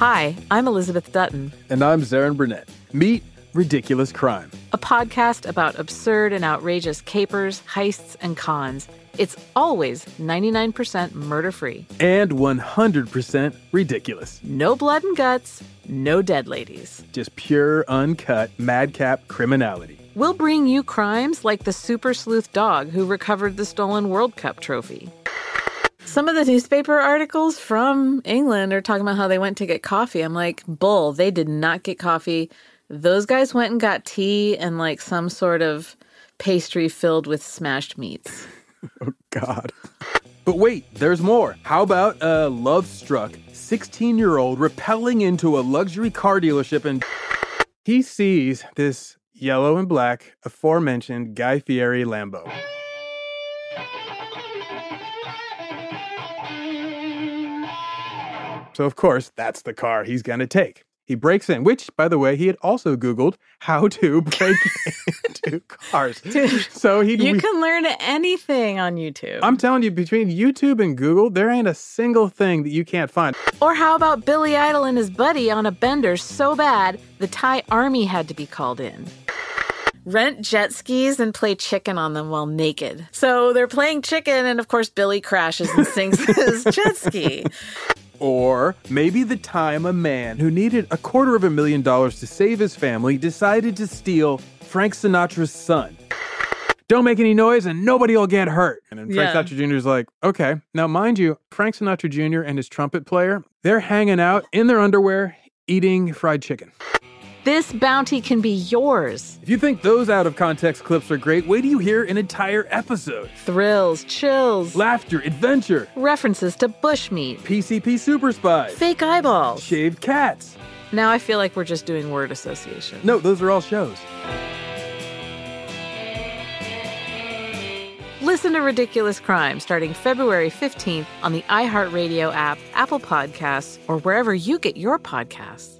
Hi, I'm Elizabeth Dutton. And I'm Zaron Burnett. Meet Ridiculous Crime, a podcast about absurd and outrageous capers, heists, and cons. It's always 99% murder free. And 100% ridiculous. No blood and guts, no dead ladies. Just pure, uncut, madcap criminality. We'll bring you crimes like the super sleuth dog who recovered the stolen World Cup trophy. Some of the newspaper articles from England are talking about how they went to get coffee. I'm like, bull, they did not get coffee. Those guys went and got tea and like some sort of pastry filled with smashed meats. oh, God. But wait, there's more. How about a love struck 16 year old rappelling into a luxury car dealership and he sees this yellow and black aforementioned Guy Fieri Lambo. So, of course, that's the car he's going to take. He breaks in, which, by the way, he had also Googled how to break into cars. Dude, so he You can learn anything on YouTube. I'm telling you, between YouTube and Google, there ain't a single thing that you can't find. Or how about Billy Idol and his buddy on a bender so bad the Thai army had to be called in? rent jet skis and play chicken on them while naked. So they're playing chicken, and of course, Billy crashes and sinks his jet ski. Or maybe the time a man who needed a quarter of a million dollars to save his family decided to steal Frank Sinatra's son. Don't make any noise and nobody will get hurt. And then Frank yeah. Sinatra Jr. is like, okay. Now, mind you, Frank Sinatra Jr. and his trumpet player, they're hanging out in their underwear eating fried chicken. This bounty can be yours. If you think those out of context clips are great, wait till you hear an entire episode. Thrills, chills, laughter, adventure, references to bushmeat, PCP super spies, fake eyeballs, shaved cats. Now I feel like we're just doing word association. No, those are all shows. Listen to Ridiculous Crime starting February 15th on the iHeartRadio app, Apple Podcasts, or wherever you get your podcasts.